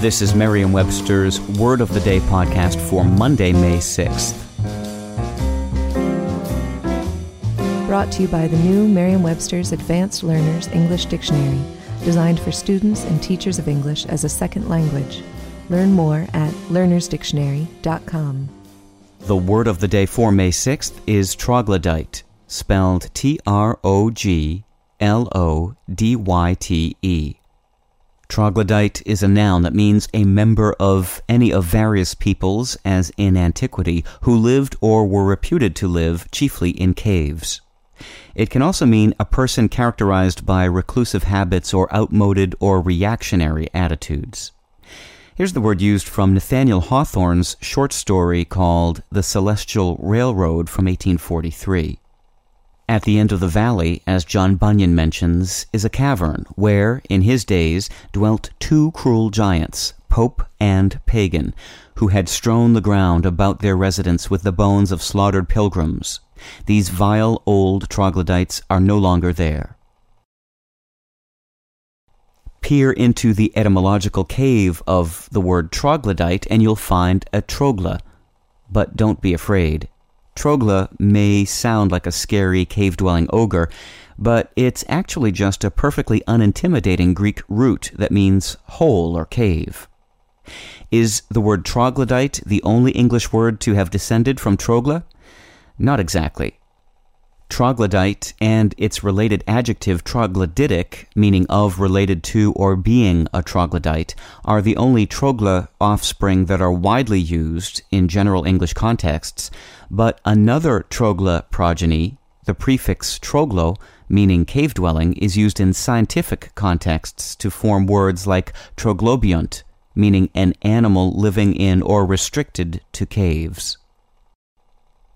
This is Merriam Webster's Word of the Day podcast for Monday, May 6th. Brought to you by the new Merriam Webster's Advanced Learners English Dictionary, designed for students and teachers of English as a second language. Learn more at learnersdictionary.com. The word of the day for May 6th is troglodyte, spelled T R O G L O D Y T E. Troglodyte is a noun that means a member of any of various peoples, as in antiquity, who lived or were reputed to live chiefly in caves. It can also mean a person characterized by reclusive habits or outmoded or reactionary attitudes. Here's the word used from Nathaniel Hawthorne's short story called The Celestial Railroad from 1843. At the end of the valley, as John Bunyan mentions, is a cavern where, in his days, dwelt two cruel giants, Pope and Pagan, who had strewn the ground about their residence with the bones of slaughtered pilgrims. These vile old troglodytes are no longer there. Peer into the etymological cave of the word troglodyte and you'll find a trōglē. But don't be afraid. Trōglē may sound like a scary cave dwelling ogre, but it's actually just a perfectly unintimidating Greek root that means hole or cave. Is the word troglodyte the only English word to have descended from trōglē? Not exactly. Troglodyte and its related adjective troglodytic, meaning of, related to, or being a troglodyte, are the only trōglē offspring that are widely used in general English contexts, but another trōglē progeny, the prefix troglo, meaning cave dwelling, is used in scientific contexts to form words like troglobiont, meaning an animal living in or restricted to caves.